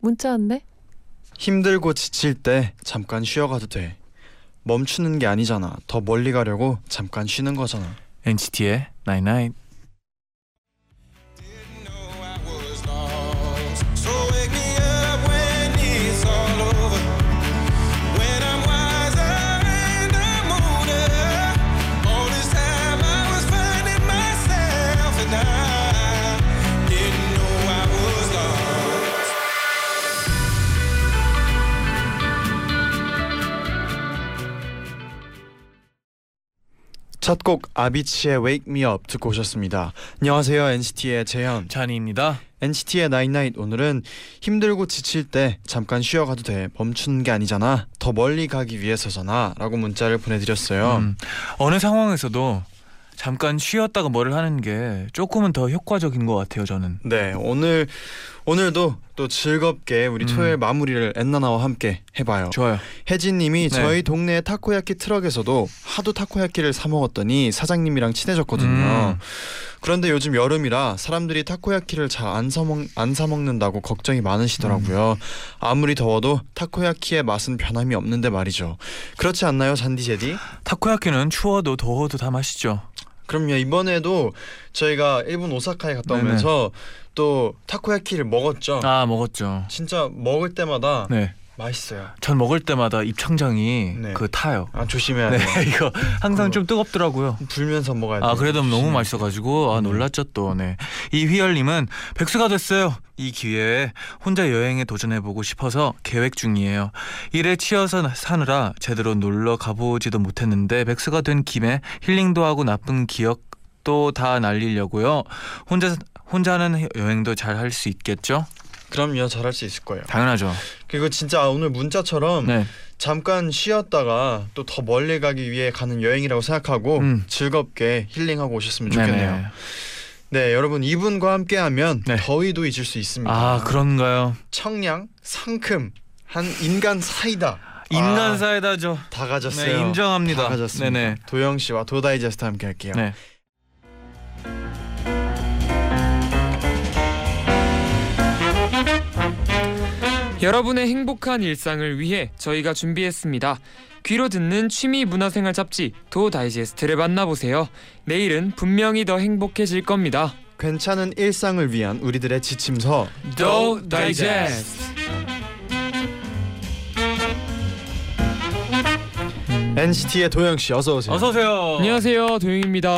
문자 왔네. 힘들고 지칠 때 잠깐 쉬어가도 돼. 멈추는 게 아니잖아. 더 멀리 가려고 잠깐 쉬는 거잖아. NCT의 Night Night. 첫 곡 아비치의 Wake Me Up 듣고 오셨습니다. 안녕하세요 NCT의 재현. 잔이입니다. NCT의 Night Night 오늘은 힘들고 지칠 때 잠깐 쉬어가도 돼. 멈추는 게 아니잖아. 더 멀리 가기 위해서잖아.라고 문자를 보내드렸어요. 음, 어느 상황에서도 잠깐 쉬었다가 뭐를 하는 게 조금은 더 효과적인 것 같아요. 저는. 네 오늘 오늘도 또 즐겁게 우리 음. 토요일 마무리를 엔나나와 함께 해봐요. 좋아요. 혜진님이 네. 저희 동네 타코야키 트럭에서도 하도 타코야키를 사 먹었더니 사장님이랑 친해졌거든요. 음. 그런데 요즘 여름이라 사람들이 타코야키를 잘 안 사먹 안사 먹는다고 걱정이 많으시더라고요. 음. 아무리 더워도 타코야키의 맛은 변함이 없는데 말이죠. 그렇지 않나요, 잔디 제디? 타코야키는 추워도 더워도 다 맛있죠. 그럼요. 이번에도 저희가 일본 오사카에 갔다 네네. 오면서 또 타코야키를 먹었죠. 아 먹었죠. 진짜 먹을 때마다 네. 맛있어요. 전 먹을 때마다 입천장이 네. 그 타요. 아 조심해야 네, 돼요. 이거 항상. 좀 뜨겁더라고요. 불면서 먹어야 돼요. 아 그래도 너무. 맛있어가지고 아 네. 놀랐죠 또. 네. 이휘열님은 백수가 됐어요. 이 기회에 혼자 여행에 도전해보고 싶어서 계획 중이에요. 일에 치여서 사느라 제대로 놀러 가보지도 못했는데 백수가 된 김에 힐링도 하고 나쁜 기억 도 다 날리려고요. 혼자 혼자 하는 여행도 잘 할 수 있겠죠? 그럼요, 잘할 수 있을 거예요. 당연하죠. 그리고 진짜 오늘 문자처럼 네. 잠깐 쉬었다가 또 더 멀리 가기 위해 가는 여행이라고 생각하고 음. 즐겁게 힐링하고 오셨으면 좋겠네요. 네네. 네, 여러분 이분과 함께하면 네. 더위도 잊을 수 있습니다. 아 그런가요? 청량, 상큼, 한 인간 사이다. 인간 아, 사이다죠. 다 가졌어요. 네, 인정합니다. 다 가졌습니다. 네네. 도영 씨와 도다이제스트 함께할게요. 네. 여러분의 행복한 일상을 위해 저희가 준비했습니다. 귀로 듣는 취미 문화생활 잡지 도 다이제스트를 만나보세요. 내일은 분명히 더 행복해질 겁니다. 괜찮은 일상을 위한 우리들의 지침서 도 다이제스트. NCT의 도영 씨 어서 오세요. 어서 오세요. 안녕하세요, 도영입니다.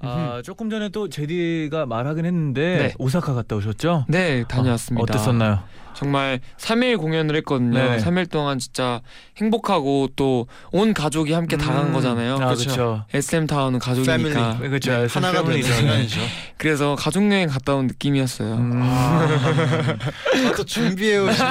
아 조금 전에 또 제디가 말하긴 했는데 네. 오사카 갔다 오셨죠? 네, 다녀왔습니다. 어, 어땠었나요? 정말 3일 공연을 했거든요. 네. 3일 동안 진짜 행복하고 또 온 가족이 함께 다간 음, 거잖아요. 아 그렇죠. SM 타운은 가족이니까. 패밀리. 그렇죠. 네, 하나가 되는. 시간이죠. 그래서 가족 여행 갔다 온 느낌이었어요. 음. 아, 또 준비해 오신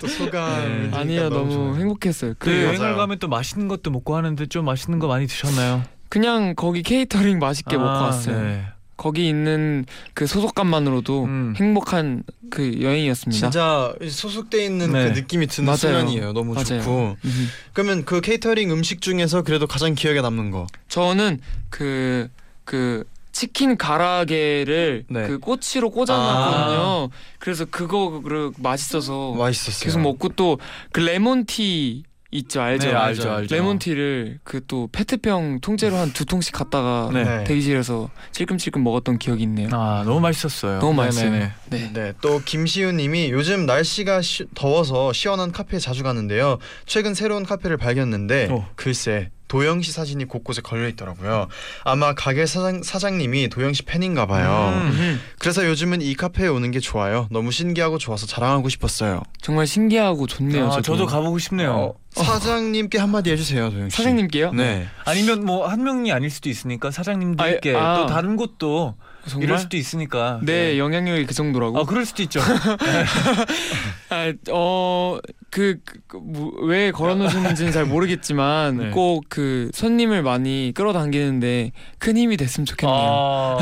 또 소감. 네. 아니요, 너무 행복했어요. 그그 여행을 맞아요. 가면 또 맛있는 것도 먹고 하는데 좀 맛있는 거 많이 드셨나요? 그냥 거기 케이터링 맛있게 먹고 아, 왔어요. 네. 거기 있는 그 소속감만으로도 음. 행복한 그 여행이었습니다. 진짜 소속돼 있는 네. 그 느낌이 드는 맞아요. 수련이에요. 너무 맞아요. 좋고. 음. 그러면 그 케이터링 음식 중에서 그래도 가장 기억에 남는 거. 저는 그그 치킨 가라게를 네. 그 꼬치로 꽂아놨거든요. 그래서 그거 그 맛있어서 맛있었어요. 계속 먹고 또 그 레몬티 있죠 알죠? 네, 알죠, 알죠. 레몬티를 그 또 페트병 통째로 한 두 통씩 갖다가 네. 네. 대기실에서 찔끔찔끔 먹었던 기억이 있네요. 아 너무 맛있었어요. 너무 맛있어요. 네네 네. 네. 네, 또 김시우님이 요즘 날씨가 시, 더워서 시원한 카페에 자주 가는데요. 최근 새로운 카페를 발견했는데 어. 글쎄 도영 씨 사진이 곳곳에 걸려 있더라고요. 아마 가게 사장 사장님이 도영 씨 팬인가 봐요. 음. 그래서 요즘은 이 카페에 오는 게 좋아요. 너무 신기하고 좋아서 자랑하고 싶었어요. 정말 신기하고 좋네요. 아, 저도. 저도 가보고 싶네요. 어, 사장님께 한마디 해주세요, 도영 씨. 사장님께요? 네. 아니면 뭐 한 명이 아닐 수도 있으니까 사장님들께 아, 아. 또 다른 곳도 정말 이럴 수도 있으니까. 네 영향력이 그 정도라고. 아 그럴 수도 있죠. 아, 어, 그, 그, 왜 걸어놓으셨는지는 잘 모르겠지만, 네. 꼭그 손님을 많이 끌어당기는데 큰 힘이 됐으면 좋겠네요. 아,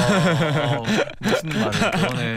무슨 말을 또, 네.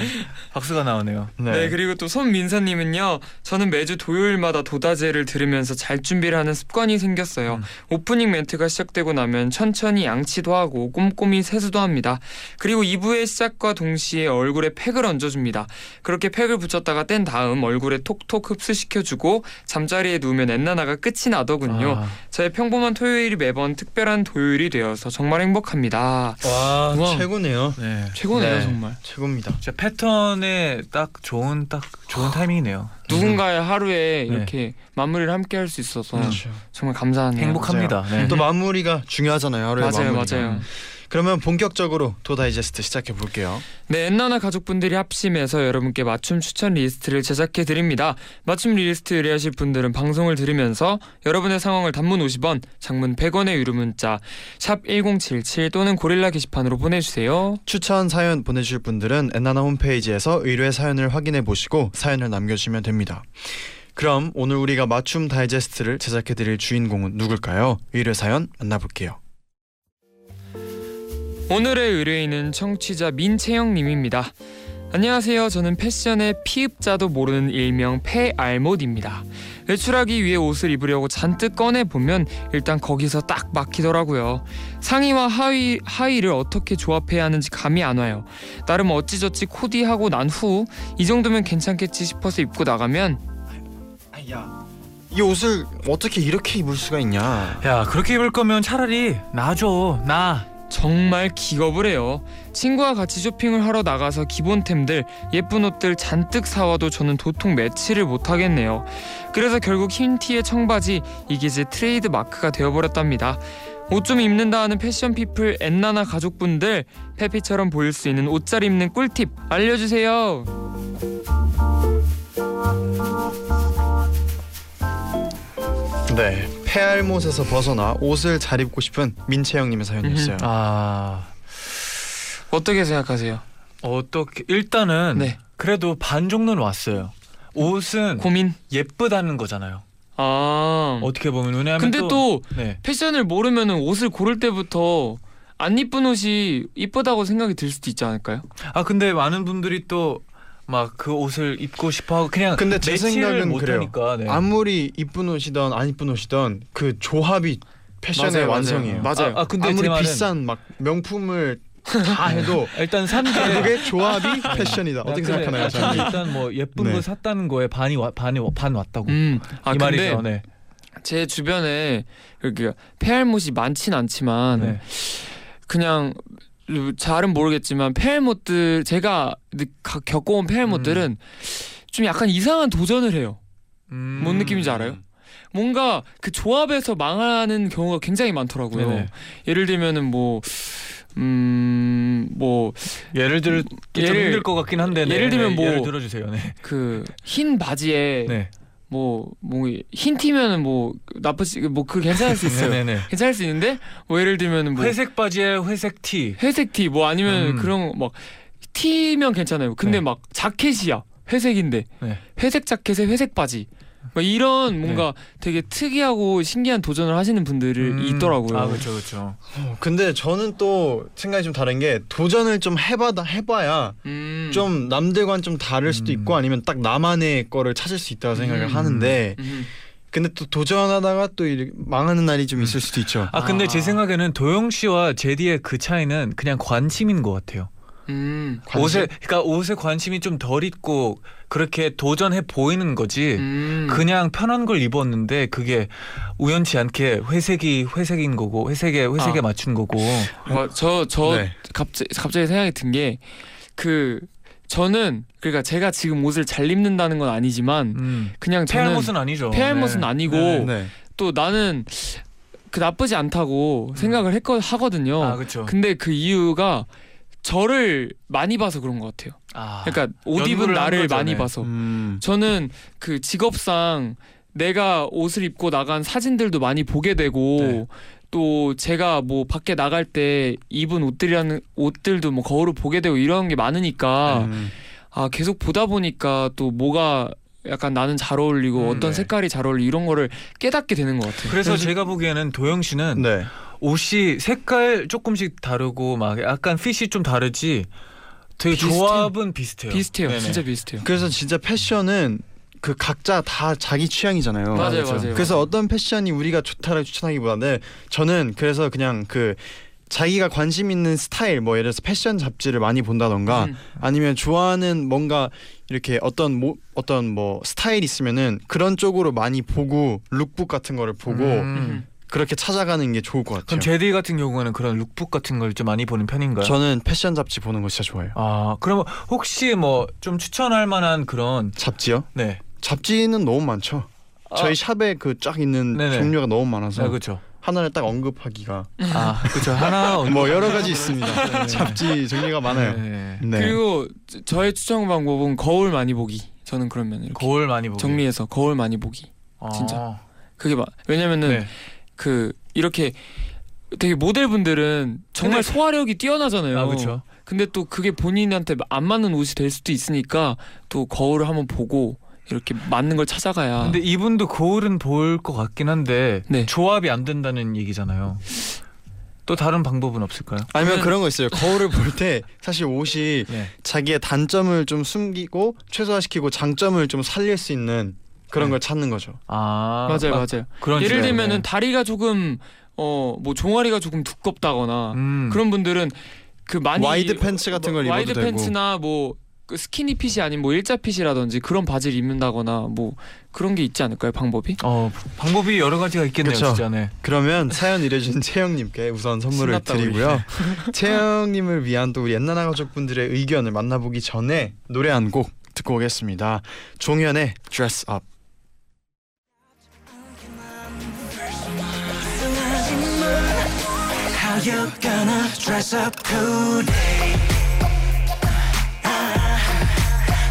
박수가 나오네요. 네. 그리고 또 손민사님은요, 저는 매주 토요일마다 도다제를 들으면서 잘 준비를 하는 습관이 생겼어요. 음. 오프닝 멘트가 시작되고 나면 천천히 양치도 하고 꼼꼼히 세수도 합니다. 그리고 2부의 시작과 동시에 얼굴에 팩을 얹어줍니다. 그렇게 팩을 붙였다가 뗀 다음 얼굴에 톡톡 흡수시켜주고 잠자리에 누우면 엔나나가 끝이 나더군요. 아, 저의 평범한 토요일이 매번 특별한 토요일이 되어서 정말 행복합니다. 와 우와. 최고네요. 네. 최고네요 네. 정말. 최고입니다. 진짜 패턴에 딱 좋은 딱 좋은 타이밍이네요. 누군가의 하루에 네. 이렇게 마무리를 함께 할 수 있어서 그렇죠. 정말 감사하네요. 행복합니다. 네. 또 마무리가 중요하잖아요. 하루의 맞아요, 마무리가. 맞아요. 그러면 본격적으로 도 다이제스트 시작해 볼게요. 네, 엔나나 가족분들이 합심해서 여러분께 맞춤 추천 리스트를 제작해 드립니다. 맞춤 리스트 의뢰하실 분들은 방송을 들으면서 여러분의 상황을 단문 50원, 장문 100원의 유료 문자 샵 #1077 또는 고릴라 게시판으로 보내주세요. 추천 사연 보내주실 분들은 엔나나 홈페이지에서 의뢰 사연을 확인해 보시고 사연을 남겨주시면 됩니다. 그럼 오늘 우리가 맞춤 다이제스트를 제작해 드릴 주인공은 누굴까요? 의뢰 사연 만나볼게요. 오늘의 의뢰인은 청취자 민채영님입니다. 안녕하세요. 저는 패션의 피읍자도 모르는 일명 폐알못입니다. 외출하기 위해 옷을 입으려고 잔뜩 꺼내 보면 일단 거기서 딱 막히더라고요. 상의와 하의 하의를 어떻게 조합해야 하는지 감이 안 와요. 나름 어찌저찌 코디하고 난 후 이 정도면 괜찮겠지 싶어서 입고 나가면 야, 이 옷을 어떻게 이렇게 입을 수가 있냐? 야 그렇게 입을 거면 차라리 놔줘 나. 정말 기겁을 해요. 친구와 같이 쇼핑을 하러 나가서 기본템들 예쁜 옷들 잔뜩 사와도 저는 도통 매치를 못 하겠네요. 그래서 결국 흰 티에 청바지 이게 제 트레이드 마크가 되어버렸답니다. 옷 좀 입는다 하는 패션 people 엔나나 가족분들 패피처럼 보일 수 있는 옷 잘 입는 꿀팁 알려주세요. 네, 패알못에서 벗어나 옷을 잘 입고 싶은 민채영님의 사연이었어요. 아 어떻게 생각하세요? 어떻게 일단은 네. 그래도 반 정도는 왔어요. 옷은 고민. 예쁘다는 거잖아요. 아. 어떻게 보면 왜냐하면 근데 또 네. 패션을 모르면 옷을 고를 때부터 안 이쁜 옷이 이쁘다고 생각이 들 수도 있지 않을까요? 아 근데 많은 분들이 또 막 그 옷을 입고 싶어하고 그냥 근데 제 생각은 그래요. 못하니까 네. 아무리 이쁜 옷이든 안 이쁜 옷이든 그 조합이 패션의 맞아요. 완성이에요. 맞아요. 아, 아, 근데 아무리 제 말은 비싼 막 명품을 다 해도 일단 산게 결국에 조합이 패션이다. 어떻게 근데 생각하나요, 저는 저는? 일단 뭐 예쁜 네. 거 샀다는 거에 반이 와, 반이 와- 반 왔다고 음. 아이 근데 말이죠. 네. 제 주변에 이렇게 폐알못이 많진 않지만 네. 그냥 잘은 모르겠지만 폐알못들 제가 겪어온 폐알못들은 좀 약간 이상한 도전을 해요. 음. 뭔 느낌인지 알아요? 뭔가 그 조합에서 망하는 경우가 굉장히 많더라고요. 네네. 예를 들면은 뭐 음, 뭐, 예를 들기 좀 예를- 힘들 것 같긴 한데 네, 예를 들면 네, 뭐- 예를 들어주세요. 네. 그, 흰 바지에, 네. 뭐, 뭐, 흰 티면은 뭐, 나쁘지, 뭐, 그 괜찮을 수 있어요. 괜찮을 수 있는데, 뭐, 예를 들면은 뭐, 회색 바지에 회색 티. 회색 티, 뭐, 아니면 음. 그런, 막, 티면 괜찮아요. 근데 네. 막, 자켓이야. 회색인데. 네. 회색 자켓에 회색 바지. 막 이런 뭔가 되게 특이하고 신기한 도전을 하시는 분들이 음. 있더라고요. 아 그렇죠 그렇죠. 어, 근데 저는 또 생각이 좀 다른 게 도전을 좀 해봐다 해봐야 음. 좀 남들과는 좀 다를 수도 음. 있고 아니면 딱 나만의 거를 찾을 수 있다고 생각을 음. 하는데 음. 근데 또 도전하다가 또 이렇게 망하는 날이 좀 있을 수도 있죠. 아 근데 아. 제 생각에는 도영 씨와 제디의 그 차이는 그냥 관심인 것 같아요. 음. 관심? 옷에 그러니까 옷에 관심이 좀 덜 있고 그렇게 도전해 보이는 거지. 음. 그냥 편한 걸 입었는데 그게 우연치 않게 회색이 회색인 거고 회색에 회색에 아. 맞춘 거고. 저저 네. 갑자기 갑자기 생각이 든 게그 저는 그러니까 제가 지금 옷을 잘 입는다는 건 아니지만 음. 그냥 저는 폐알못은 아니죠. 폐알못은 네. 아니고 네. 네. 또 나는 그 나쁘지 않다고 생각을 했거 하거든요. 아 그렇죠. 근데 그 이유가 저를 많이 봐서 그런 것 같아요. 아. 그러니까 옷 입은 나를 많이 네. 봐서 음. 저는 그 직업상 내가 옷을 입고 나간 사진들도 많이 보게 되고 네. 또 제가 뭐 밖에 나갈 때 입은 옷들이라는 옷들도 뭐 거울을 보게 되고 이런 게 많으니까 음. 아 계속 보다 보니까 또 뭐가 약간 나는 잘 어울리고 음, 어떤 네. 색깔이 잘 어울리 이런 거를 깨닫게 되는 것 같아요. 그래서 제가 보기에는 도영 씨는 네. 옷이 색깔 조금씩 다르고 막 약간 핏이 좀 다르지 되게 비슷해요. 조합은 비슷해요. 비슷해요. 네네. 진짜 비슷해요. 그래서 진짜 패션은 그 각자 다 자기 취향이잖아요. 맞아요, 맞아요. 맞아요. 그래서 어떤 패션이 우리가 좋다라고 추천하기보다는 저는 그래서 그냥 그 자기가 관심 있는 스타일 뭐 예를 들어서 패션 잡지를 많이 본다던가 음. 아니면 좋아하는 뭔가 이렇게 어떤 뭐 어떤 뭐 스타일 있으면은 그런 쪽으로 많이 보고 룩북 같은 거를 보고 음. 그렇게 찾아가는 게 좋을 것 같아요. 그럼 제디 같은 경우는 그런 룩북 같은 걸 좀 많이 보는 편인가요? 저는 패션 잡지 보는 거 진짜 좋아해요. 아, 그럼 혹시 뭐 좀 추천할 만한 그런 잡지요? 네. 잡지는 너무 많죠. 저희 샵에 그 쫙 있는 네네. 종류가 너무 많아서 아, 그렇죠. 하나를 딱 언급하기가 아, 그렇죠. 하나 뭐 여러 가지 있습니다. 잡지 종류가 많아요. 네. 네. 그리고 저- 저의 추천 방법은 거울 많이 보기. 저는 그러면 이렇게 거울 많이 보고 정리해서 거울 많이 보기. 아. 진짜. 그게 막 왜냐면은 네. 그 이렇게 되게 모델분들은 정말 근데- 소화력이 뛰어나잖아요. 아, 그렇죠. 근데 또 그게 본인한테 안 맞는 옷이 될 수도 있으니까 또 거울을 한번 보고 이렇게 맞는 걸 찾아가야. 근데 이분도 거울은 볼 것 같긴 한데 네. 조합이 안 된다는 얘기잖아요. 또 다른 방법은 없을까요? 아니면 그런 거 있어요. 거울을 볼 때 사실 옷이 네. 자기의 단점을 좀 숨기고 최소화시키고 장점을 좀 살릴 수 있는 그런 네. 걸 찾는 거죠. 아 맞아요, 막 맞아요. 그런 예를 식으로. 들면은 다리가 조금 어 뭐 종아리가 조금 두껍다거나 음. 그런 분들은 그 많이 wide 팬츠 같은 걸 wide 입어도 되고. 팬츠나 뭐그 skinny fit이 아닌 뭐 일자 fit이라든지 그런 바지를 입는다거나 뭐 그런 게 있지 않을까요 방법이? 어 방법이 여러 가지가 있겠네요, 그쵸. 진짜. 네. 그러면 사연 일해준 채영님께 우선 선물을 신났다. 드리고요. 채영님을 위한 또 우리 엔나나 가족분들의 의견을 만나보기 전에 노래 한 곡 듣고 오겠습니다. 종현의 Dress Up. How you gonna dress up cool day?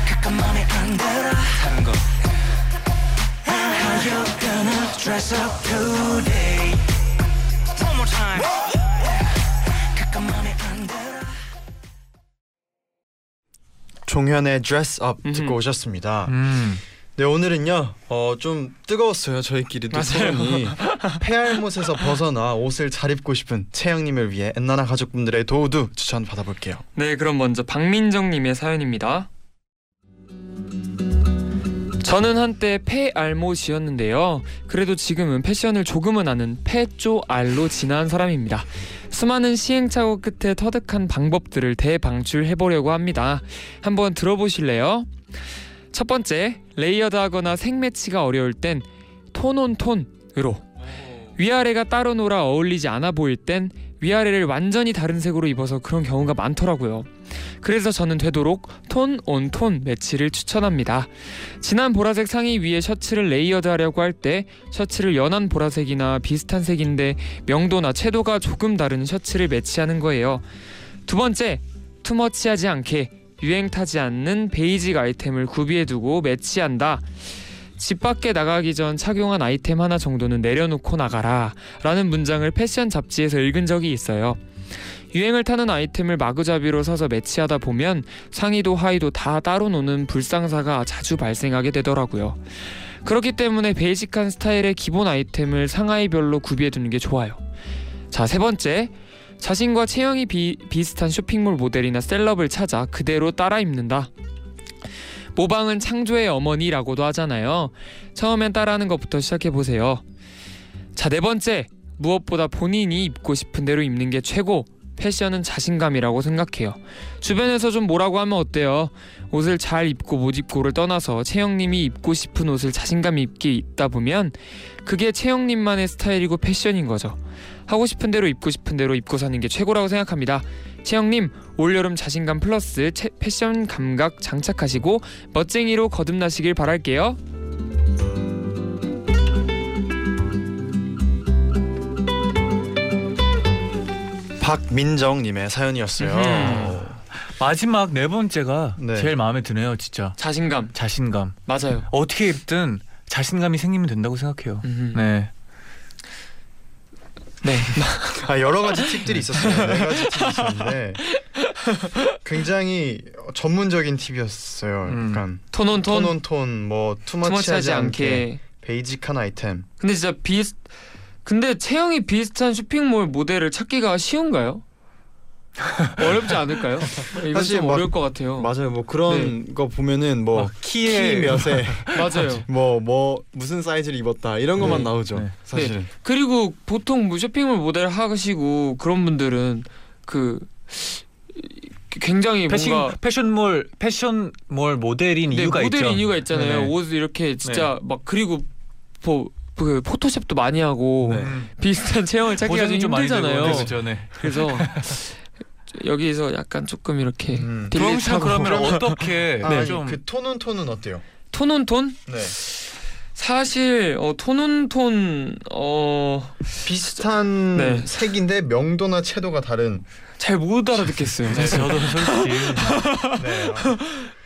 가끔 맘에 안 들어 다른 거 How you gonna dress up cool day? One more time 가끔 맘에 안 들어 종현의 Dress Up 듣고. 오셨습니다. 음. 네 오늘은요 어 좀 뜨거웠어요 저희끼리도. 소문이 폐알못에서 벗어나 옷을 잘 입고 싶은 채영님을 위해 엔나나 가족분들의 도우도 추천 받아볼게요. 네, 그럼 먼저 박민정님의 사연입니다. 저는 한때 폐알못이었는데요. 그래도 지금은 패션을 조금은 아는 폐쪼알로 진화한 사람입니다. 수많은 시행착오 끝에 터득한 방법들을 대방출해보려고 합니다. 한번 들어보실래요? 첫 번째, layered하거나 색 매치가 어려울 땐 tone on tone으로 위아래가 따로 놀아 어울리지 않아 보일 땐 위아래를 완전히 다른 색으로 입어서 그런 경우가 많더라고요. 그래서 저는 되도록 tone on tone 매치를 추천합니다. 진한 보라색 상의 위에 셔츠를 layered 하려고 할 때 셔츠를 연한 보라색이나 비슷한 색인데 명도나 채도가 조금 다른 셔츠를 매치하는 거예요. 두 번째, too much하지 않게 유행 타지 않는 basic 아이템을 구비해 두고 매치한다. 집 밖에 나가기 전 착용한 아이템 하나 정도는 내려놓고 나가라 라는 문장을 패션 잡지에서 읽은 적이 있어요. 유행을 타는 아이템을 마구잡이로 사서 매치하다 보면 상의도 하의도 다 따로 노는 불상사가 자주 발생하게 되더라고요. 그렇기 때문에 베이직한 스타일의 기본 아이템을 상하이별로 구비해 두는 게 좋아요. 자, 세 번째. 자신과 체형이 비, 비슷한 쇼핑몰 모델이나 셀럽을 찾아 그대로 따라 입는다. 모방은 창조의 어머니라고도 하잖아요. 처음엔 따라하는 것부터 시작해 보세요. 자, 네 번째. 무엇보다 본인이 입고 싶은 대로 입는 게 최고. 패션은 자신감이라고 생각해요. 주변에서 좀 뭐라고 하면 어때요? 옷을 잘 입고 못 입고를 떠나서 채영님이 입고 싶은 옷을 자신감 있게 입다 보면 그게 채영님만의 스타일이고 패션인 거죠. 하고 싶은 대로 입고 싶은 대로 입고 사는 게 최고라고 생각합니다. 채영님 올여름 자신감 플러스 채- 패션 감각 장착하시고 멋쟁이로 거듭나시길 바랄게요. 박민정님의 사연이었어요. 마지막 네 번째가 네. 제일 마음에 드네요, 진짜. 자신감 자신감. 맞아요. 어떻게 입든 자신감이 생기면 된다고 생각해요. 음흠. 네. 네. 아 여러 가지 팁들이 있었어요. 네 가지 팁이 있었는데 굉장히 전문적인 팁이었어요. 음. 약간 톤온 톤 톤온 톤 뭐 투머치하지 않게 베이직한 아이템. 근데 진짜 비슷 근데 체형이 비슷한 쇼핑몰 모델을 찾기가 쉬운가요? 어렵지 않을까요? 이건 사실 좀 막- 어려울 것 같아요. 맞아요. 뭐 그런 거 보면은 뭐 막키 키에 몇에 맞아요. 뭐 뭐 무슨 사이즈를 입었다 이런 것만 네. 나오죠. 네. 사실은. 그리고 보통 뭐 쇼핑몰 모델 하시고 그런 분들은 그 굉장히 패션 뭔가 패션몰 패션몰 모델인 네, 이유가 모델 있죠. 이유가 있잖아요. 네네. 옷 이렇게 진짜 막 그리고 뭐, 그 포토샵도 많이 하고 네. 비슷한 체형을 찾기가 좀 보정이 좀 많이 되고 힘들잖아요. 그렇죠, 네. 그래서 여기서 약간 조금 이렇게 음. 씨는 딜릿하고 그러면 어떻게 아, 좀그 톤온톤은 어때요? 톤온톤 네. 사실 어, 톤온톤 어, 비슷한 네. 색인데 명도나 채도가 다른. 잘 못 알아듣겠어요. 네. 저도 솔직히 네.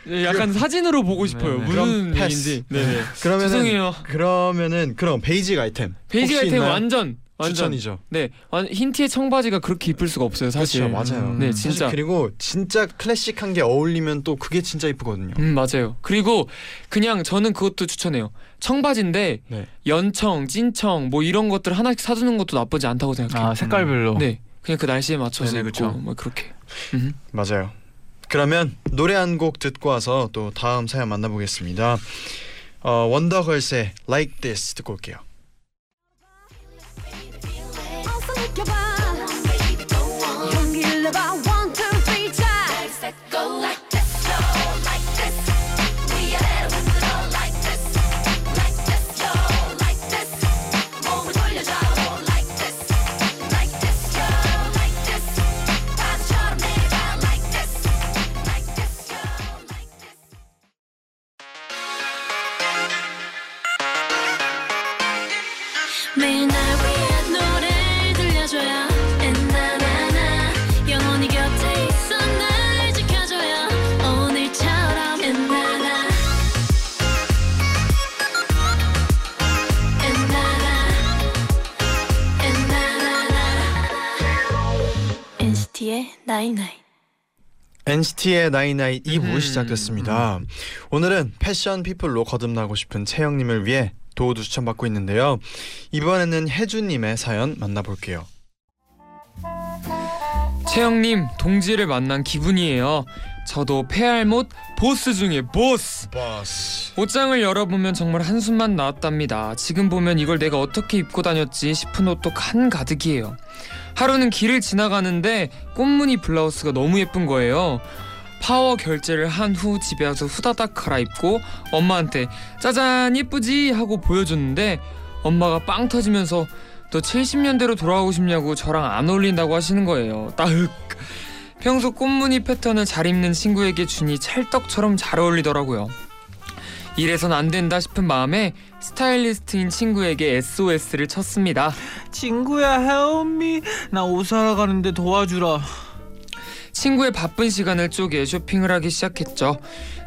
네, 약간 사진으로 보고 싶어요. 네네. 무슨 그럼 패스. 얘기인지. 네네. 그러면은 죄송해요. 그러면은 그럼 basic 아이템. basic 혹시 아이템 있나요? 완전 완전 추천이죠. 네 완- 흰티에 청바지가 그렇게 이쁠 수가 없어요 사실. 그렇죠, 맞아요. 네 사실 진짜. 그리고 진짜 클래식한 게 어울리면 또 그게 진짜 이쁘거든요. 음 맞아요. 그리고 그냥 저는 그것도 추천해요. 청바지인데 네. 연청, 진청 뭐 이런 것들 하나씩 사두는 것도 나쁘지 않다고 생각해요. 아 색깔별로 네 그냥 그 날씨에 맞춰서 네네, 입고 그쵸. 뭐 그렇게. 음. 맞아요. 그러면 노래 한 곡 듣고 와서 또 다음 사연 만나보겠습니다. 어, 원더걸스의 Like This 듣고 올게요. 느껴봐 NCT의 나이나이 2부 음. 시작됐습니다. 오늘은 패션 피플로 거듭나고 싶은 채영님을 위해 도우도 추천받고 있는데요. 이번에는 혜주님의 사연 만나볼게요. 채영님 동지를 만난 기분이에요. 저도 페알못 보스 중에 보스. 버스. 옷장을 열어보면 정말 한숨만 나왔답니다. 지금 보면 이걸 내가 어떻게 입고 다녔지 싶은 옷도 한 가득이에요. 하루는 길을 지나가는데 꽃무늬 블라우스가 너무 예쁜 거예요. 파워 결제를 한 후 집에 와서 후다닥 갈아입고 엄마한테 짜잔 예쁘지 하고 보여줬는데 엄마가 빵 터지면서 너 70년대로 돌아가고 싶냐고 저랑 안 어울린다고 하시는 거예요. 따흑. 평소 꽃무늬 패턴을 잘 입는 친구에게 주니 찰떡처럼 잘 어울리더라고요. 이래선 안 된다 싶은 마음에 스타일리스트인 친구에게 SOS를 쳤습니다. 친구야 help me 나옷 사러 가는데 도와주라 친구의 바쁜 시간을 쪼개 쇼핑을 하기 시작했죠.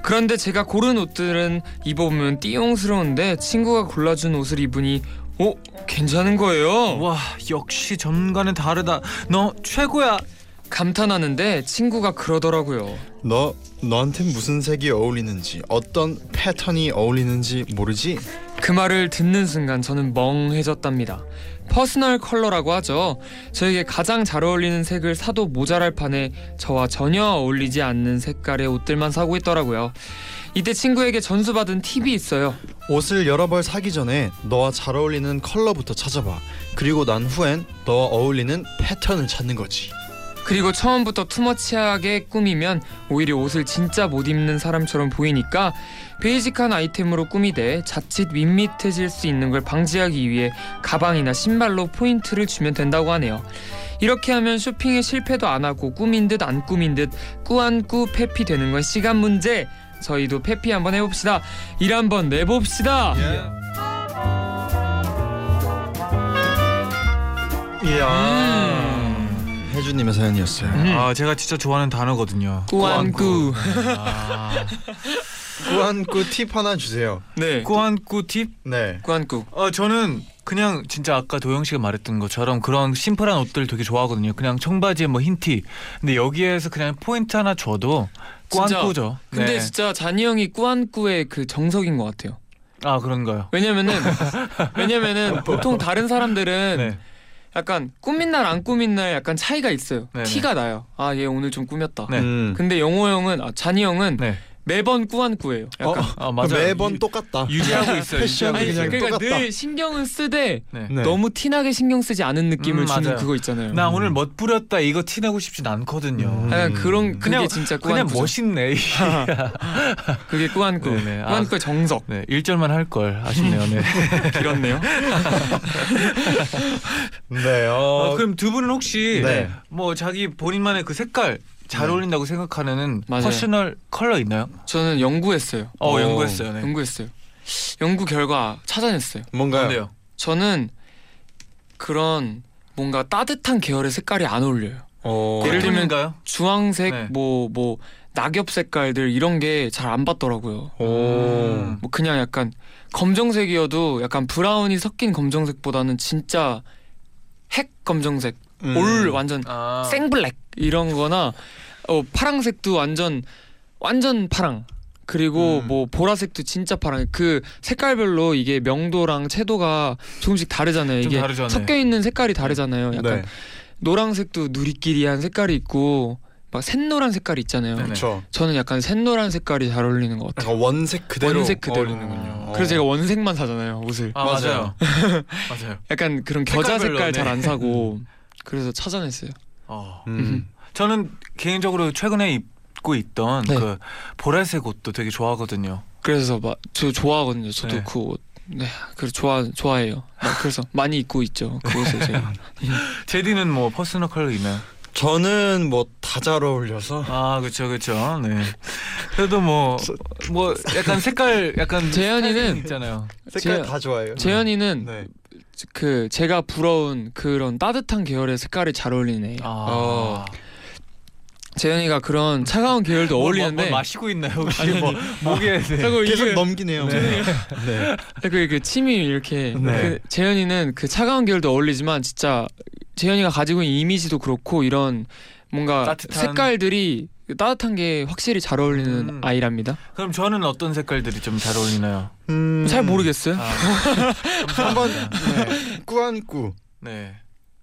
그런데 제가 고른 옷들은 입어보면 띠용스러운데 친구가 골라준 옷을 입으니 어? 괜찮은 거예요. 와 역시 전과는 다르다 너 최고야 감탄하는데 친구가 그러더라고요. 너 너한테 무슨 색이 어울리는지 어떤 패턴이 어울리는지 모르지? 그 말을 듣는 순간 저는 멍해졌답니다. personal 컬러라고 하죠. 저에게 가장 잘 어울리는 색을 사도 모자랄 판에 저와 전혀 어울리지 않는 색깔의 옷들만 사고 있더라고요. 이때 친구에게 전수받은 팁이 있어요. 옷을 여러 벌 사기 전에 너와 잘 어울리는 컬러부터 찾아봐. 그리고 난 후엔 너와 어울리는 패턴을 찾는 거지. 그리고 처음부터 too much하게 꾸미면 오히려 옷을 진짜 못 입는 사람처럼 보이니까 베이직한 아이템으로 꾸미되 자칫 밋밋해질 수 있는 걸 방지하기 위해 가방이나 신발로 포인트를 주면 된다고 하네요. 이렇게 하면 쇼핑에 실패도 안 하고 꾸민 듯 안 꾸민 듯 꾸안꾸 페피 되는 건 시간 문제. 저희도 페피 한번 해봅시다. 일 한번 내봅시다. 이야. 혜주님의 사연이었어요. 음. 아 제가 진짜 좋아하는 단어거든요 꾸안꾸. 아, 꾸안꾸 팁 하나 주세요. 네. 꾸안꾸 팁? 네. 꾸안꾸. 어 저는 그냥 진짜 아까 도영 씨가 말했던 것처럼 그런 심플한 옷들 되게 좋아하거든요. 그냥 청바지에 뭐 흰티. 근데 여기에서 그냥 포인트 하나 줘도. 꾸안꾸죠. 근데 네. 진짜 잔이 형이 꾸안꾸의 그 정석인 것 같아요. 아 그런가요? 왜냐면은 왜냐면은 보통 다른 사람들은 네. 약간 꾸민 날 안 꾸민 날 약간 차이가 있어요. 네네. 티가 나요. 아 얘 오늘 좀 꾸몄다. 네. 음. 근데 영호 형은 아 잔이 형은 네. 매번 꾸안꾸예요. 약간 아 맞아요. 매번 유- 똑같다. 유지하고 있어요. 패션이 유지하고 그냥 있어요. 그러니까 똑같다. 늘 신경을 쓰되 네. 네. 너무 티나게 신경 쓰지 않은 느낌을 음, 주는 맞아요. 그거 있잖아요. 나 오늘 멋 부렸다 이거 티내고 싶진 않거든요. 음. 약간 그런 그게 그냥- 진짜 그냥 꾸안꾸죠. 멋있네. 그게 꾸안꾸. 네네. 아. 꾸안꾸의 정석. 네, 1절만 할 걸 아쉽네요. 네. 길었네요. 네. 어, 어, 그럼 두 분은 혹시 네. 뭐 자기 본인만의 그 색깔 잘 네. 어울린다고 생각하는 맞아요. personal 컬러 있나요? 저는 연구했어요. 어, 어, 연구했어요. 네. 연구했어요. 연구 결과 찾아냈어요. 뭔가요? 뭔데요? 저는 그런 뭔가 따뜻한 계열의 색깔이 안 어울려요. 어, 예를 들면? 주황색 네. 뭐 뭐 낙엽 색깔들 이런 게 잘 안 받더라고요. 오. 음. 뭐 그냥 약간 검정색이어도 약간 브라운이 섞인 검정색보다는 진짜 핵 검정색, 음. all 완전 아. 생블랙 이런 거나 어 파랑색도 완전 완전 파랑. 그리고 음. 뭐 보라색도 진짜 파랑. 그 색깔별로 이게 명도랑 채도가 조금씩 다르잖아요. 좀 이게 네. 섞여 있는 색깔이 다르잖아요. 약간 네. 노란색도 누리끼리한 색깔이 있고 막 샛노란 색깔이 있잖아요. 그렇죠. 저는 약간 샛노란 색깔이 잘 어울리는 것 같아요. 원색 그대로 원색 그대로. 어울리는군요. 그래서 제가 원색만 사잖아요 옷을. 아 맞아요. 맞아요. 약간 그런 겨자 색깔 네. 잘안 사고 그래서 찾아냈어요. 어. 음. 저는 개인적으로 최근에 입고 있던 네. 그 보라색 옷도 되게 좋아하거든요. 그래서 막 저 좋아하거든요. 저도 네. 그 옷. 네, 그래서 좋아 좋아해요. 막 그래서 많이 입고 있죠. 그 옷을 제가. 제디는 뭐 퍼스널 컬러 있나요? 저는 뭐 다 잘 어울려서 아 그렇죠 그렇죠. 네. 그래도 뭐뭐 약간 색깔 약간 재현이는 있잖아요. 색깔 제- 다 좋아해요. 재현이는 네. 그 제가 부러운 그런 따뜻한 계열의 색깔이 잘 어울리네. 아. 어. 재현이가 그런 차가운 계열도 뭐, 어울리는데 뭐, 뭐 마시고 있나요 혹시 뭐 목에 네. 그리고 계속 이게 넘기네요. 네. 네. 그, 그 침이 이렇게 네. 그 재현이는 그 차가운 계열도 어울리지만 진짜 재현이가 가지고 있는 이미지도 그렇고 이런 뭔가 따뜻한- 색깔들이 따뜻한 게 확실히 잘 어울리는 음. 아이랍니다. 그럼 저는 어떤 색깔들이 좀 잘 어울리나요? 음, 잘 모르겠어요. 아, 한번 네. 꾸안꾸. 네.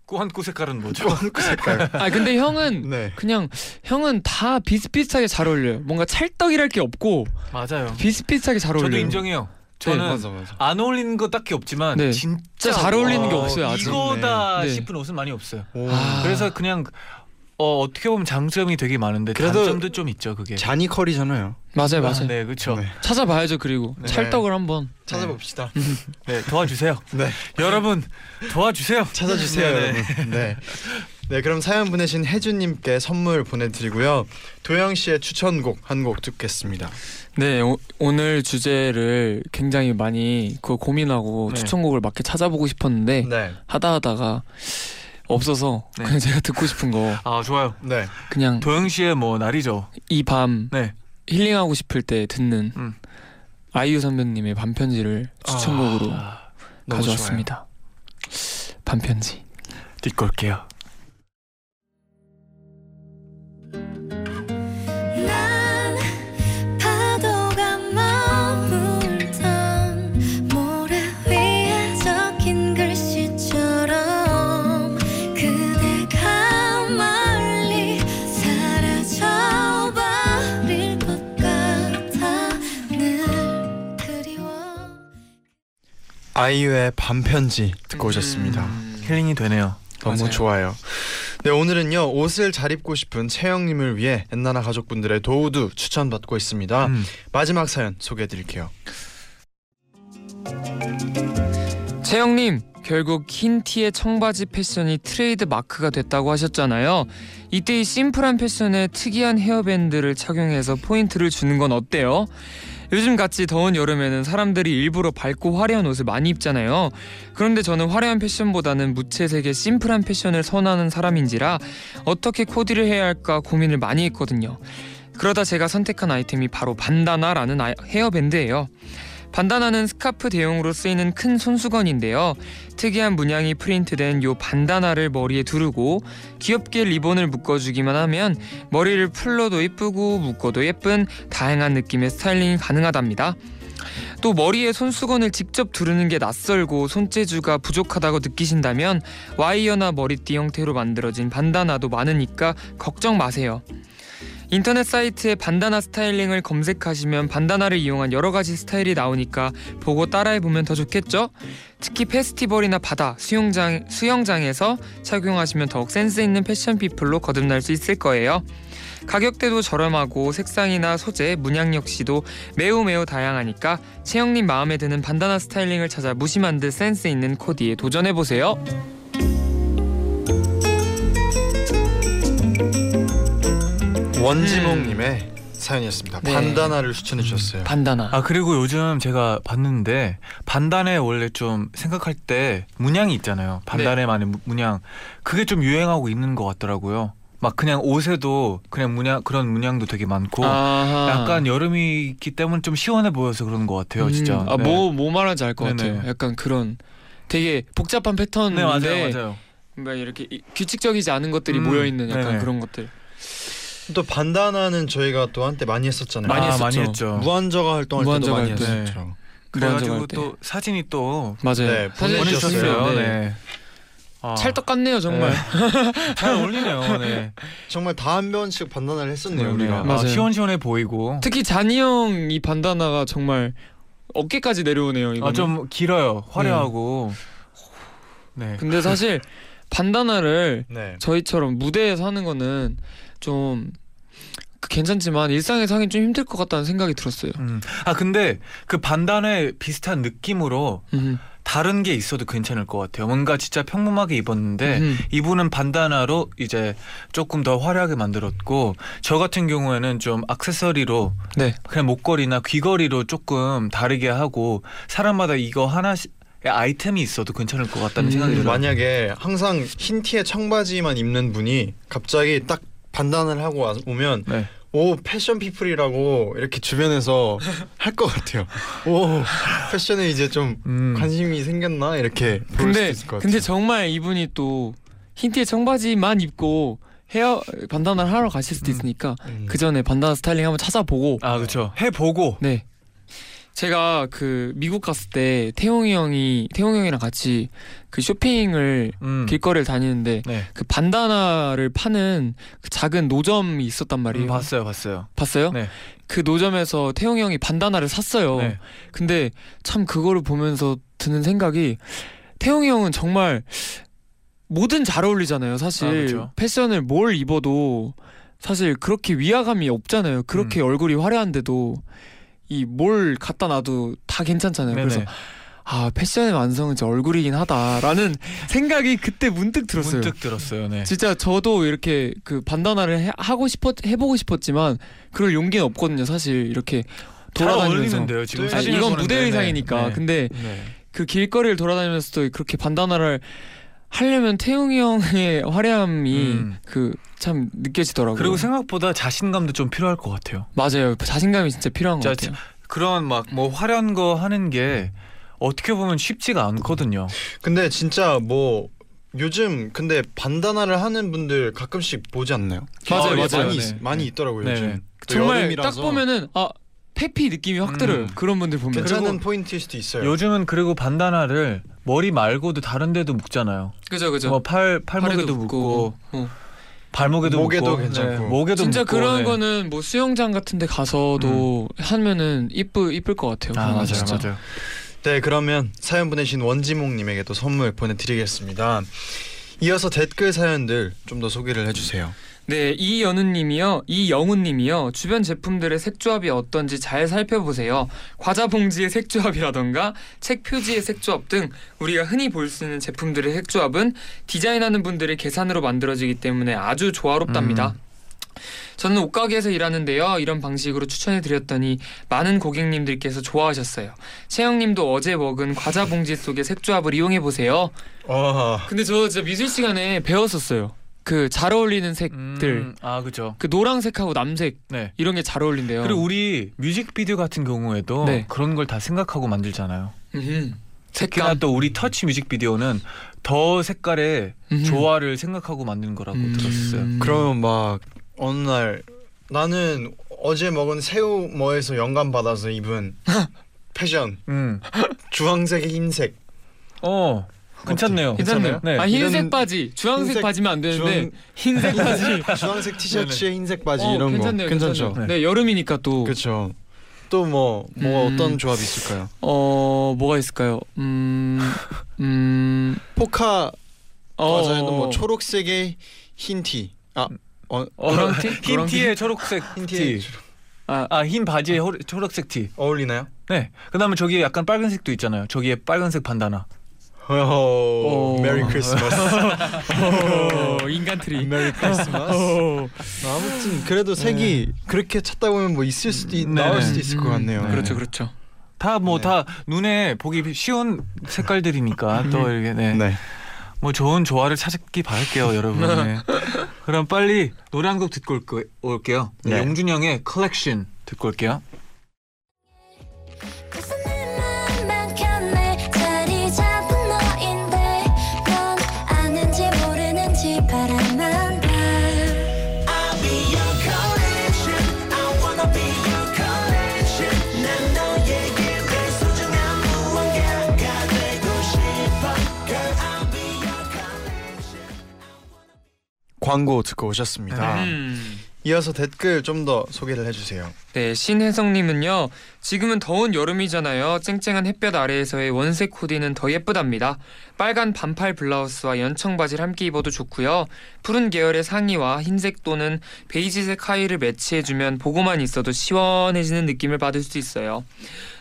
꾸안꾸 색깔은 뭐죠? 꾸안꾸 색깔. 아 근데 형은 네. 그냥 형은 다 비슷비슷하게 잘 어울려요. 뭔가 찰떡이랄 게 없고 맞아요. 비슷비슷하게 잘 어울려요. 저도 인정해요. 저는 맞아 맞아. 안 어울리는 거 딱히 없지만 네. 진짜 진짜 잘 어울리는 게 와, 없어요, 아직. 이거다 네. 싶은 옷은 많이 없어요. 오. 아. 그래서 그냥 어, 어떻게 보면 장점이 되게 많은데 그래도 단점도 좀 있죠 그게. 자니 컬이잖아요. 맞아요, 맞아요. 아, 네, 그렇죠. 네. 찾아봐야죠. 그리고 네. 찰떡을 한번. 찾아봅시다. 네, 도와주세요. 네. 여러분 도와주세요. 찾아주세요, 네, 네. 여러분. 네. 네, 그럼 사연 보내신 혜주님께 선물 보내드리고요. 도영 씨의 추천곡 한 곡 듣겠습니다. 네, 오, 오늘 주제를 굉장히 많이 그 고민하고 네. 추천곡을 맞게 찾아보고 싶었는데 네, 하다 하다가 없어서 네. 그냥 제가 듣고 싶은 거 아 좋아요. 네. 그냥 도영 씨의 뭐 날이죠. 이 밤 네. 힐링하고 싶을 때 듣는 음. 아이유 선배님의 반편지를 추천곡으로 아, 가져왔습니다. 반편지. 올게요. 아이유의 밤편지 듣고 오셨습니다. 음. 힐링이 되네요. 너무 맞아요. 좋아요. 네 오늘은요 옷을 잘 입고 싶은 채영님을 위해 엔나나 가족분들의 도움도 추천받고 있습니다. 음. 마지막 사연 소개해드릴게요. 채영님 결국 흰 티에 청바지 패션이 트레이드 마크가 됐다고 하셨잖아요. 이때 이 심플한 패션에 특이한 헤어밴드를 착용해서 포인트를 주는 건 어때요? 요즘 같이 더운 여름에는 사람들이 일부러 밝고 화려한 옷을 많이 입잖아요. 그런데 저는 화려한 패션보다는 무채색의 심플한 패션을 선호하는 사람인지라 어떻게 코디를 해야 할까 고민을 많이 했거든요. 그러다 제가 선택한 아이템이 바로 반다나라는 아- 헤어밴드예요. 반다나는 스카프 대용으로 쓰이는 큰 손수건인데요. 특이한 문양이 프린트된 요 반다나를 머리에 두르고 귀엽게 리본을 묶어주기만 하면 머리를 풀러도 예쁘고 묶어도 예쁜 다양한 느낌의 스타일링이 가능하답니다. 또 머리에 손수건을 직접 두르는 게 낯설고 손재주가 부족하다고 느끼신다면 와이어나 머리띠 형태로 만들어진 반다나도 많으니까 걱정 마세요. 인터넷 사이트에 반다나 스타일링을 검색하시면 반다나를 이용한 여러 가지 스타일이 나오니까 보고 따라해 보면 더 좋겠죠? 특히 페스티벌이나 바다, 수영장 수영장에서 착용하시면 더욱 센스 있는 패션 피플로 거듭날 수 있을 거예요. 가격대도 저렴하고 색상이나 소재, 문양 역시도 매우 매우 다양하니까 채영님 마음에 드는 반다나 스타일링을 찾아 무심한 듯 센스 있는 코디에 도전해 보세요. 원지몽님의 사연이었습니다. 네. 반다나를 추천해 주셨어요. 반다나. 아 그리고 요즘 제가 봤는데 반단에 원래 좀 생각할 때 문양이 있잖아요. 반단에만의 무- 문양 그게 좀 유행하고 있는 것 같더라고요. 막 그냥 옷에도 그냥 문양 그런 문양도 되게 많고 아하. 약간 여름이 있기 때문에 좀 시원해 보여서 그런 것 같아요, 진짜. 음, 아, 네. 뭐, 뭐 말하는지 알것 네네. 같아요. 약간 그런 되게 복잡한 패턴인데 네 맞아요, 맞아요. 뭔가 이렇게 이- 규칙적이지 않은 것들이 음, 모여 있는 약간 네네. 그런 것들. 또 반다나는 저희가 또 한때 많이 했었잖아요. 많이 아. 많이 했죠. 무한저가 활동할 때도 무한저가 많이 할 때. 했었죠. 그래가지고 할 때. 또 사진이 또 맞아요. 네, 보내주셨어요. 주셨어요. 네. 네. 아, 찰떡 같네요 정말. 잘 어울리네요. 네. 정말 다 한 번씩 반다나를 했었네요 네, 우리가. 맞아요. 아, 시원시원해 보이고. 특히 잔이 형 이 반다나가 정말 어깨까지 내려오네요. 이거. 아, 좀 길어요. 화려하고. 네. 근데 사실 반다나를 네. 저희처럼 무대에서 하는 거는 좀 괜찮지만 일상에서 하긴 좀 힘들 것 같다는 생각이 들었어요. 음. 아 근데 그 반단에 비슷한 느낌으로 음. 다른 게 있어도 괜찮을 것 같아요. 뭔가 진짜 평범하게 입었는데 음. 이분은 반다나로 이제 조금 더 화려하게 만들었고 저 같은 경우에는 좀 액세서리로 네. 그냥 목걸이나 귀걸이로 조금 다르게 하고 사람마다 이거 하나씩 아이템이 있어도 괜찮을 것 같다는 음, 생각이 들어요. 만약에 항상 흰 티에 청바지만 입는 분이 갑자기 딱 반단을 하고 와- 오면 네. 오 패션 피플이라고 이렇게 주변에서 할 것 같아요. 오 패션에 이제 좀 음. 관심이 생겼나 이렇게 볼 수도 근데 있을 것 같아요. 근데 정말 이분이 또 흰티에 청바지만 입고 헤어 반다나를 하러 가실 수도 음. 있으니까 음. 그 전에 반다나 스타일링 한번 찾아보고 아 그렇죠. 해보고 네. 제가 그 미국 갔을 때 태용이 형이 태용이 형이랑 같이 그 쇼핑을 음. 길거리를 다니는데 네. 그 반다나를 파는 그 작은 노점이 있었단 말이에요. 음, 봤어요, 봤어요. 봤어요? 네. 그 노점에서 태용이 형이 반다나를 샀어요. 네. 근데 참 그거를 보면서 드는 생각이 태용이 형은 정말 뭐든 잘 어울리잖아요. 사실 아, 그쵸. 패션을 뭘 입어도 사실 그렇게 위화감이 없잖아요. 그렇게 음. 얼굴이 화려한데도 이 뭘 갖다 놔도 다 괜찮잖아요. 네네. 그래서 아 패션의 완성은 제 얼굴이긴 하다라는 생각이 그때 문득 들었어요. 문득 들었어요. 네. 진짜 저도 이렇게 그 반다나를 해, 하고 싶었 해보고 싶었지만 그럴 용기는 없거든요. 사실 이렇게 잘 돌아다니면서 어울리는데요. 지금 네. 이건 보는데. 무대 네. 의상이니까. 네. 근데 네. 그 길거리를 돌아다니면서도 그렇게 반다나를 하려면 태용이 형의 화려함이 음. 그참 느껴지더라고요. 그리고 생각보다 자신감도 좀 필요할 것 같아요. 맞아요. 자신감이 진짜 필요한 것 자, 같아요. 그런 막 뭐 화려한 거 하는 게 어떻게 보면 쉽지가 않거든요. 근데 진짜 뭐 요즘 근데 반다나를 하는 분들 가끔씩 보지 않나요? 맞아요, 아, 맞아요. 많이 네. 있, 많이 있더라고요 네, 요즘. 네. 또 정말 여름이라서 딱 보면은 아 페피 느낌이 확 들어요. 음. 그런 분들 보면. 괜찮은 포인트일 수도 있어요. 요즘은 그리고 반다나를 머리 말고도 다른 데도 묶잖아요. 그죠 그죠. 뭐 팔 팔목에도 묶고 어. 발목에도 목에도 묶고 괜찮고. 목에도 진짜 묶고, 그런 네. 거는 뭐 수영장 같은 데 가서도 하면은 이쁘 이쁠 것 같아요. 아 맞아요 진짜. 맞아요. 네 그러면 사연 보내신 원지몽 님에게도 선물 보내 드리겠습니다. 이어서 댓글 사연들 좀 더 소개를 해 주세요. 네, 이연우님이요, 이영우님이요. 주변 제품들의 색조합이 어떤지 잘 살펴보세요. 과자 봉지의 색조합이라던가 책 표지의 색조합 등 우리가 흔히 볼 수 있는 제품들의 색조합은 디자인하는 분들의 계산으로 만들어지기 때문에 아주 조화롭답니다. 음. 저는 옷가게에서 일하는데요. 이런 방식으로 추천해 드렸더니 많은 고객님들께서 좋아하셨어요. 채영님도 어제 먹은 과자 봉지 속의 색조합을 이용해 보세요. 와 근데 저 진짜 미술 시간에 배웠었어요. 그 잘 어울리는 색들 음, 아 그죠. 그 노란색하고 남색 네. 이런 게 잘 어울린대요. 그리고 우리 뮤직비디오 같은 경우에도 네. 그런 걸 다 생각하고 만들잖아요. 음흠. 특히나 또 우리 터치 뮤직비디오는 더 색깔의 음흠. 조화를 생각하고 만드는 거라고 음. 들었어요. 그러면 막 어느 날 나는 어제 먹은 새우 뭐에서 영감 받아서 입은 패션 음. 주황색 흰색 어. 괜찮네요. 괜찮네요. 네. 아 흰색 이런 바지, 주황색 흰색, 바지면 안 되는데 흰색 바지. 주황색 티셔츠에 흰색 바지 어, 이런 괜찮네요, 거 괜찮죠? 괜찮네요. 네, 여름이니까 또 그렇죠. 또 뭐 뭐 음. 어떤 조합이 있을까요? 어, 뭐가 있을까요? 음, 음, 포카 어, 과자에는 뭐 초록색의 흰 티. 아, 어, 노랑 티? 흰 노랑 티? 티에 초록색 흰 티에 티. 아, 아, 흰 바지에 호, 초록색 티. 어울리나요? 네. 그다음에 저기에 약간 빨간색도 있잖아요. 저기에 빨간색 반다나. 오, 오. Merry Christmas. 어, 인간 트리. Merry Christmas. 어. 아무튼 그래도 색이 그렇게 찾다 보면 뭐 있을 수도 있, 네. 나올 수도 있을 것 같네요. 네. 그렇죠, 그렇죠. 다 뭐 네. 다 눈에 보기 쉬운 색깔들이니까 또 이렇게 네. 네. 뭐 좋은 조화를 찾기 바랄게요, 여러분. 네. 그럼 빨리 노래 한 곡 듣고 올게- 올게요. 네. 용준 형의 컬렉션 듣고 올게요. 광고 듣고 오셨습니다. 음. 이어서 댓글 좀 더 소개를 해주세요. 네, 신혜성님은요. 지금은 더운 여름이잖아요. 쨍쨍한 햇볕 아래에서의 원색 코디는 더 예쁘답니다. 빨간 반팔 블라우스와 연청 바지를 함께 입어도 좋고요. 푸른 계열의 상의와 흰색 또는 베이지색 하의를 매치해주면 보고만 있어도 시원해지는 느낌을 받을 수 있어요.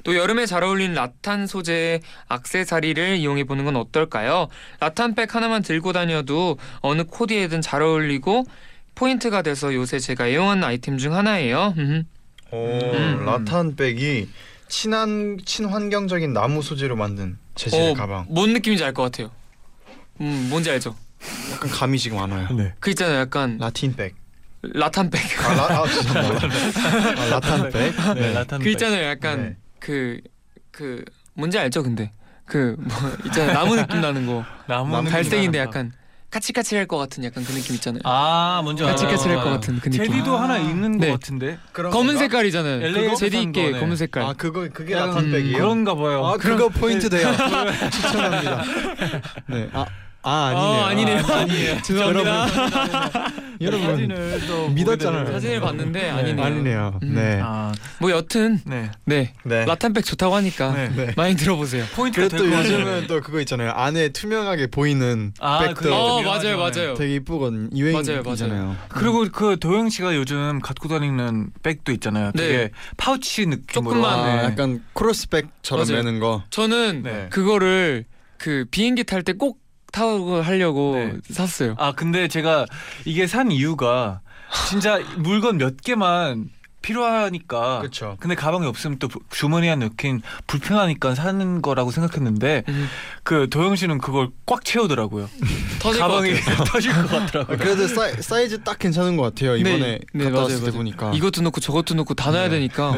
또 여름에 잘 어울리는 라탄 소재의 악세사리를 이용해 보는 건 어떨까요? 라탄백 하나만 들고 다녀도 어느 코디에든 잘 어울리고 포인트가 돼서 요새 제가 애용하는 아이템 중 하나예요. 음. 오, 음. 라탄백이 친한 친환경적인 나무 소재로 만든 재질의 어, 가방. 뭔 느낌인지 알 것 같아요. 음, 뭔지 알죠? 약간 감이 지금 안 와요. 네. 그 있잖아요, 약간 라틴백. 라탄백. 아, 라, 아. 아, 라탄백. 네, 라탄 그 있잖아요, 약간 네. 그그 뭔지 알죠, 근데 그뭐 있잖아요, 나무 느낌 나는 거. 나무 갈색인데 약간 까칠까칠할 것 같은 약간 그 느낌 있잖아요. 아, 뭔지 알아요. 까칠까칠할 것 같은 그 느낌. 제디도 하나 있는 네. 것 같은데. 그런 검은? 색깔이잖아요. LA 제디 산 있게 거네. 검은 색깔. 아 그거 그게 약간 라탄백이에요? 그런가 봐요. 아 그거 포인트 돼요. 추천합니다. 네. 아, 아 어, 아니네요. 아니네요. 아니에요. 죄송합니다. 여러분 사진을 또 믿었잖아요. 사진을. 봤는데 아니네요. 아니네요. 음. 네. 아, 뭐 여튼 네. 네 네. 라탄백 좋다고 하니까 네. 네. 많이 들어보세요. 포인트가 같아요. 요즘은 또 그거 있잖아요. 안에 투명하게 보이는 아, 백도 그게 어. 맞아요 맞아요. 되게. 맞아요, 유행이잖아요. 그리고 그 도영 씨가 요즘 갖고 다니는 백도 있잖아요. 되게 네. 파우치 느낌으로. 조금만, 아, 네. 약간 크로스백처럼. 매는 거. 저는 네. 그거를 그 비행기 탈 때 꼭 타고 하려고 네. 샀어요. 아 근데 제가 이게 산 이유가 진짜 물건 몇 개만 필요하니까. 그렇죠. 근데 가방이 없으면 또 부- 주머니에 넣긴 불편하니까 사는 거라고 생각했는데 음, 그 도영 씨는 그걸 꽉 채우더라고요. 터질 가방이. 터질 것 같더라고요. 그래도 사이, 사이즈 딱 괜찮은 것 같아요. 이번에 네, 네, 갔다 맞아요, 왔을 때 맞아요. 보니까. 이것도 넣고 저것도 넣고 다 넣어야 네. 되니까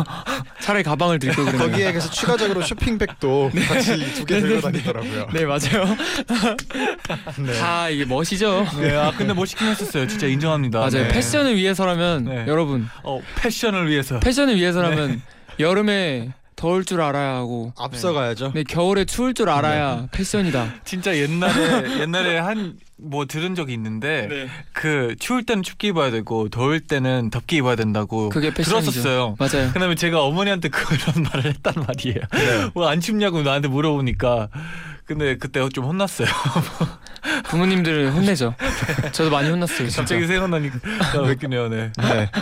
차라리 가방을 그래요. 거기에 그래서 추가적으로 쇼핑백도 같이 두 개 들고 다니더라고요. 네 맞아요. 네. 다 이게 멋이죠. 네, 아 근데 멋있긴 했었어요. 진짜 인정합니다. 맞아요. 네. 패션을 위해서라면 네. 여러분 어, 패션을 위해서. 패션을 위해서라면 여름에 더울 줄 알아야 하고 앞서가야죠. 네 겨울에 추울 줄 알아야 패션이다. 진짜 옛날에 옛날에 한 뭐 들은 적이 있는데 네. 그 추울 때는 춥게 입어야 되고 더울 때는 덥게 입어야 된다고 그게 패션이죠. 들었었어요. 맞아요. 그다음에 제가 어머니한테 그런 말을 했단 말이에요. 뭐안 춥냐고 나한테 물어보니까 근데 그때 좀 혼났어요. 부모님들을 혼내죠. 저도 많이 혼났어요. 진짜. 갑자기 생각나니까 웃기네요. 네. 네.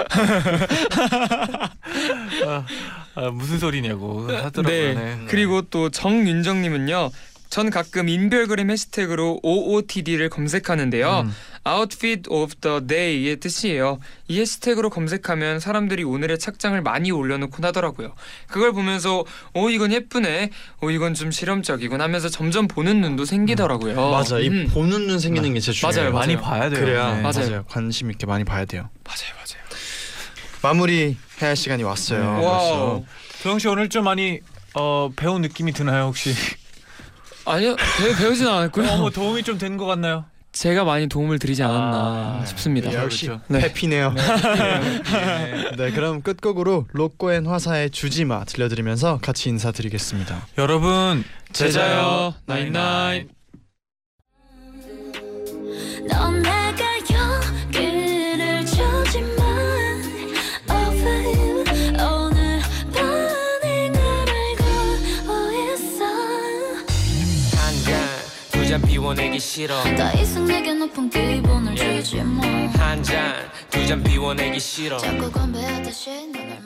아, 아, 무슨 소리냐고 하더라고요. 네. 네. 그리고 또 정윤정님은요. 전 가끔 인별그램 해시태그로 OOTD를 검색하는데요. 음. Outfit of the Day의 뜻이에요. 이 해시태그로 검색하면 사람들이 오늘의 착장을 많이 올려놓곤 하더라고요. 그걸 보면서 오 이건 예쁘네, 오 이건 좀 실험적이군 하면서 점점 보는 눈도 생기더라고요. 맞아. 이 음. 보는 눈 생기는 게 진짜 중요해요. 맞아요, 많이 맞아요. 봐야 돼요. 그래야 네. 맞아요. 맞아요. 관심 있게 많이 봐야 돼요. 맞아요, 맞아요. 마무리 해야 할 시간이 왔어요. 네. 와우. 도영 씨 오늘 좀 많이 어, 배운 느낌이 드나요 혹시? 아니요, 배, 배우진 않았고요. 어, 뭐 도움이 좀 된 것 같나요? 제가 많이 도움을 드리지 않았나 아, 싶습니다. 네. 역시 그렇죠. 네. happy네요. 네. 네, 그럼 끝곡으로 로꼬앤 화사의 주지마 들려드리면서 같이 인사드리겠습니다. 여러분 제자요 나인나인. 비워내기 싫어. 더 이상 내게 높은 기분을 주지 마. 한잔 두 잔 비워내기 싫어. 자꾸 건배하듯이 널